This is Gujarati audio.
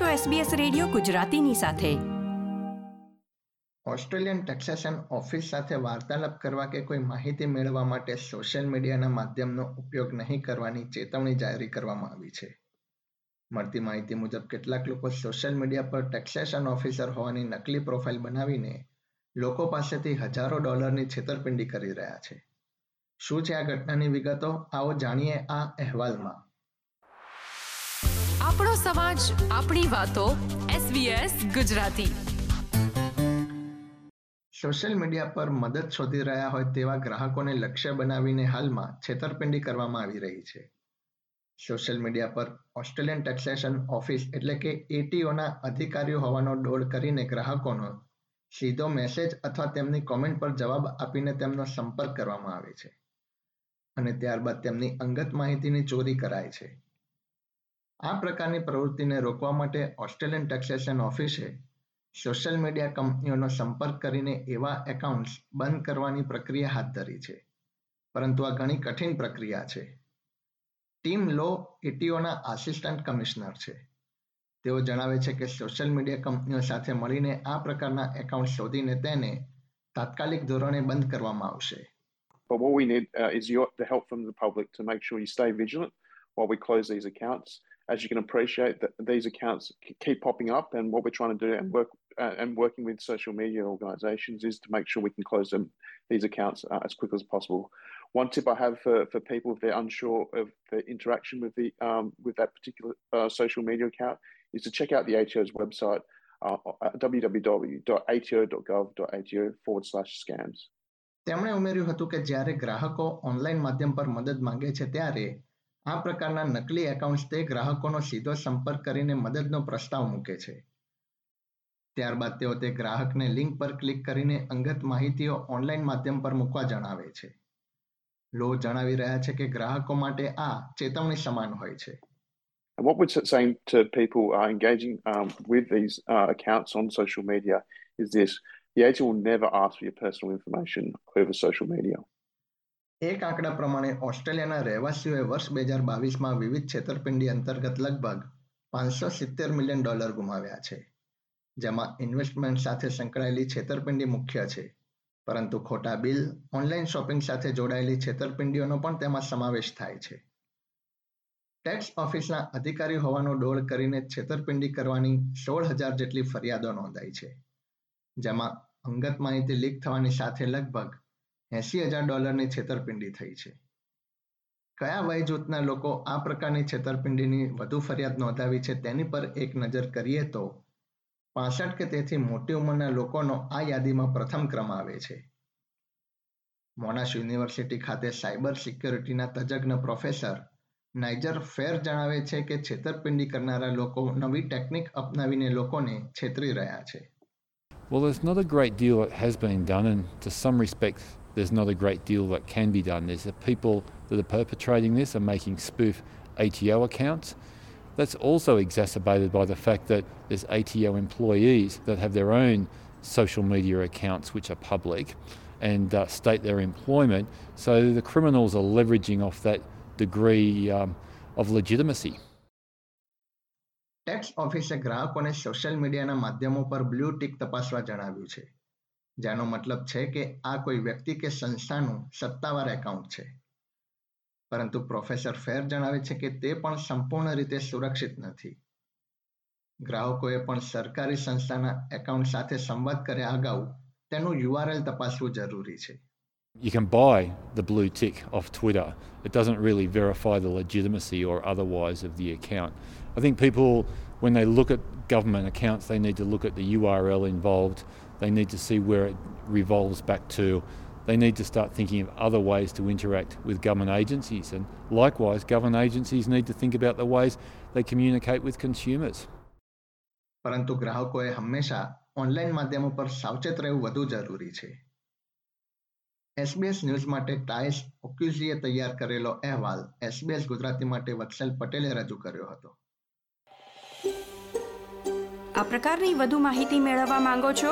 છો SBS રેડિયો ગુજરાતીની સાથે. ઓસ્ટ્રેલિયન ટેક્સેશન ઓફિસ સાથે વાર્તાલાપ કરવા કે કોઈ માહિતી મેળવવા માટે સોશિયલ મીડિયાના માધ્યમનો ઉપયોગ નહીં કરવાની ચેતવણી જારી કરવામાં આવી છે. મળતી માહિતી મુજબ, કેટલાક લોકો સોશિયલ મીડિયા પર ટેક્સેશન ઓફિસર હોવાની નકલી પ્રોફાઇલ બનાવીને લોકો પાસેથી હજારો ડોલરની છેતરપિંડી કરી રહ્યા છે. શું છે આ ઘટનાની વિગતો? આવો જાણીએ આ અહેવાલમાં. આપણો સમાજ, આપણી વાતો SBS ગુજરાતી. સોશિયલ મીડિયા પર મદદ શોધી રહ્યા હોય તેવા ગ્રાહકોને લક્ષ્ય બનાવીને હાલમાં છેતરપિંડી કરવામાં આવી રહી છે. સોશિયલ મીડિયા પર ઓસ્ટ્રેલિયન ટેક્સેશન ઓફિસ એટલે કે એટીઓના અધિકારીઓ હોવાનો ડોળ કરીને ગ્રાહકોનો સીધો મેસેજ અથવા તેમની કોમેન્ટ પર જવાબ આપીને તેમનો સંપર્ક કરવામાં આવે છે. અને ત્યારબાદ તેમની અંગત માહિતીની ચોરી કરાય છે. આ પ્રકારની પ્રવૃત્તિને રોકવા માટે ઓસ્ટ્રેલિયન ટેક્સેશન ઓફિસે સોશિયલ મીડિયા કંપનીઓનો સંપર્ક કરીને એવા એકાઉન્ટ્સ બંધ કરવાની પ્રક્રિયા હાથ ધરી છે. પરંતુ આ ઘણી કઠિન પ્રક્રિયા છે. ટીમ લો એટીઓના આસિસ્ટન્ટ કમિશનર છે. તેઓ જણાવે છે કે સોશિયલ મીડિયા કંપનીઓ સાથે મળીને આ પ્રકારના એકાઉન્ટ શોધીને તેને તાત્કાલિક ધોરણે બંધ કરવામાં આવશે. But what we need uh, is your the help from the public to make sure you stay vigilant while we close these accounts. as you can appreciate, that these accounts keep popping up, and what we're trying to do and work uh, and working with social media organisations is to make sure we can close them these accounts uh, as quickly as possible. One tip I have for, for people if they're unsure of the interaction with the um, with that particular uh, social media account is to check out the ATO's website uh, at www.ato.gov.au forward slash scams. તેમણે ઉમેર્યું હતું કે જ્યારે ગ્રાહકો ઓનલાઈન માધ્યમ પર મદદ માંગે છે ત્યારે આ પ્રકારના નકલી એકાઉન્ટ્સ તે ગ્રાહકોનો સીધો સંપર્ક કરીને મદદનો પ્રસ્તાવ મૂકે છે ત્યારબાદ તેઓ તે ગ્રાહકને લિંક પર ક્લિક કરીને અંગત માહિતીઓ ઓનલાઈન માધ્યમ પર મૂકવા જણાવે છે લો જણાવી રહ્યા છે કે ગ્રાહકો માટે આ ચેતવણી સમાન હોય છે what we're saying to people uh, engaging um, with these uh, accounts on social media is this the agent will never ask for your personal information over social media. એક આંકડા પ્રમાણે ઓસ્ટ્રેલિયાના રહેવાસીઓએ વર્ષ બે હજાર બાવીસમાં વિવિધ છેતરપિંડી અંતર્ગત લગભગ પાંચસો સિત્તેર મિલિયન ડોલર ગુમાવ્યા છે, જેમાં ઇન્વેસ્ટમેન્ટ સાથે સંકળાયેલી છેતરપિંડી મુખ્ય છે. પરંતુ ખોટા બિલ, ઓનલાઈન શોપિંગ સાથે જોડાયેલી છેતરપિંડીઓનો પણ તેમાં સમાવેશ થાય છે. ટેક્સ ઓફિસના અધિકારી હોવાનો ડોળ કરીને છેતરપિંડી કરવાની સોળ હજાર જેટલી ફરિયાદો નોંધાઈ છે, જેમાં અંગત માહિતી લીક થવાની સાથે લગભગ એસી હજાર ડોલરની છેતરપિંડી થઈ છે. કયા વય જૂથના લોકો આ પ્રકારની છેતરપિંડીની વધુ ફરિયાદ નોંધાવી છે તેની પર એક નજર કરીએ તો પાસઠ કે તેથી મોટી ઉંમરના લોકોનો આ યાદીમાં પ્રથમ ક્રમ આવે છે. મોનાશ યુનિવર્સિટી ખાતે સાયબર સિક્યોરિટીના તજજ્ઞ પ્રોફેસર નાઇજર ફેર જણાવે છે કે છેતરપિંડી કરનારા લોકો નવી ટેકનિક અપનાવીને લોકોને છેતરી રહ્યા છે. Well, there's not a great deal that has been done, and to some respects, there's not a great deal that can be done. There's the people that are perpetrating this are making spoof ATO accounts. That's also exacerbated by the fact that there's ATO employees that have their own social media accounts which are public and uh, state their employment. So the criminals are leveraging off that degree um, of legitimacy. Tax ઓફિસે ગ્રાહકોને સોશિયલ મીડિયાના માધ્યમો પર બ્લુ ટિક તપાસવા જણાવ્યું છે જેનો મતલબ છે કે આ કોઈ વ્યક્તિ કે સંસ્થાનું સત્તાવાર એકાઉન્ટ છે પરંતુ પ્રોફેસર ફેર જણાવે છે કે તે પણ સંપૂર્ણ રીતે સુરક્ષિત નથી ગ્રાહકોએ પણ સરકારી સંસ્થાના એકાઉન્ટ સાથે સંવાદ કર્યા અગાઉ તેનું યુઆરએલ તપાસવું જરૂરી છે You can buy the blue tick off Twitter. It doesn't really verify the legitimacy or otherwise of the account. I think people, when they look at government accounts, they need to look at the URL involved. They need to see where it revolves back to. They need to start thinking of other ways to interact with government agencies. And likewise, government agencies need to think about the ways they communicate with consumers. પરંતુ ગ્રાહકોએ હંમેશા ઓનલાઈન માધ્યમો પર સાવચેત રહેવું વધુ જરૂરી છે એસબીએસ ન્યૂઝ માટે ટાઈસ ઓક્યુઝીએ તૈયાર કરેલો અહેવાલ એસબીએસ ગુજરાતી માટે વત્સલ પટેલે રજૂ કર્યો હતો આ પ્રકારની વધુ માહિતી મેળવવા માંગો છો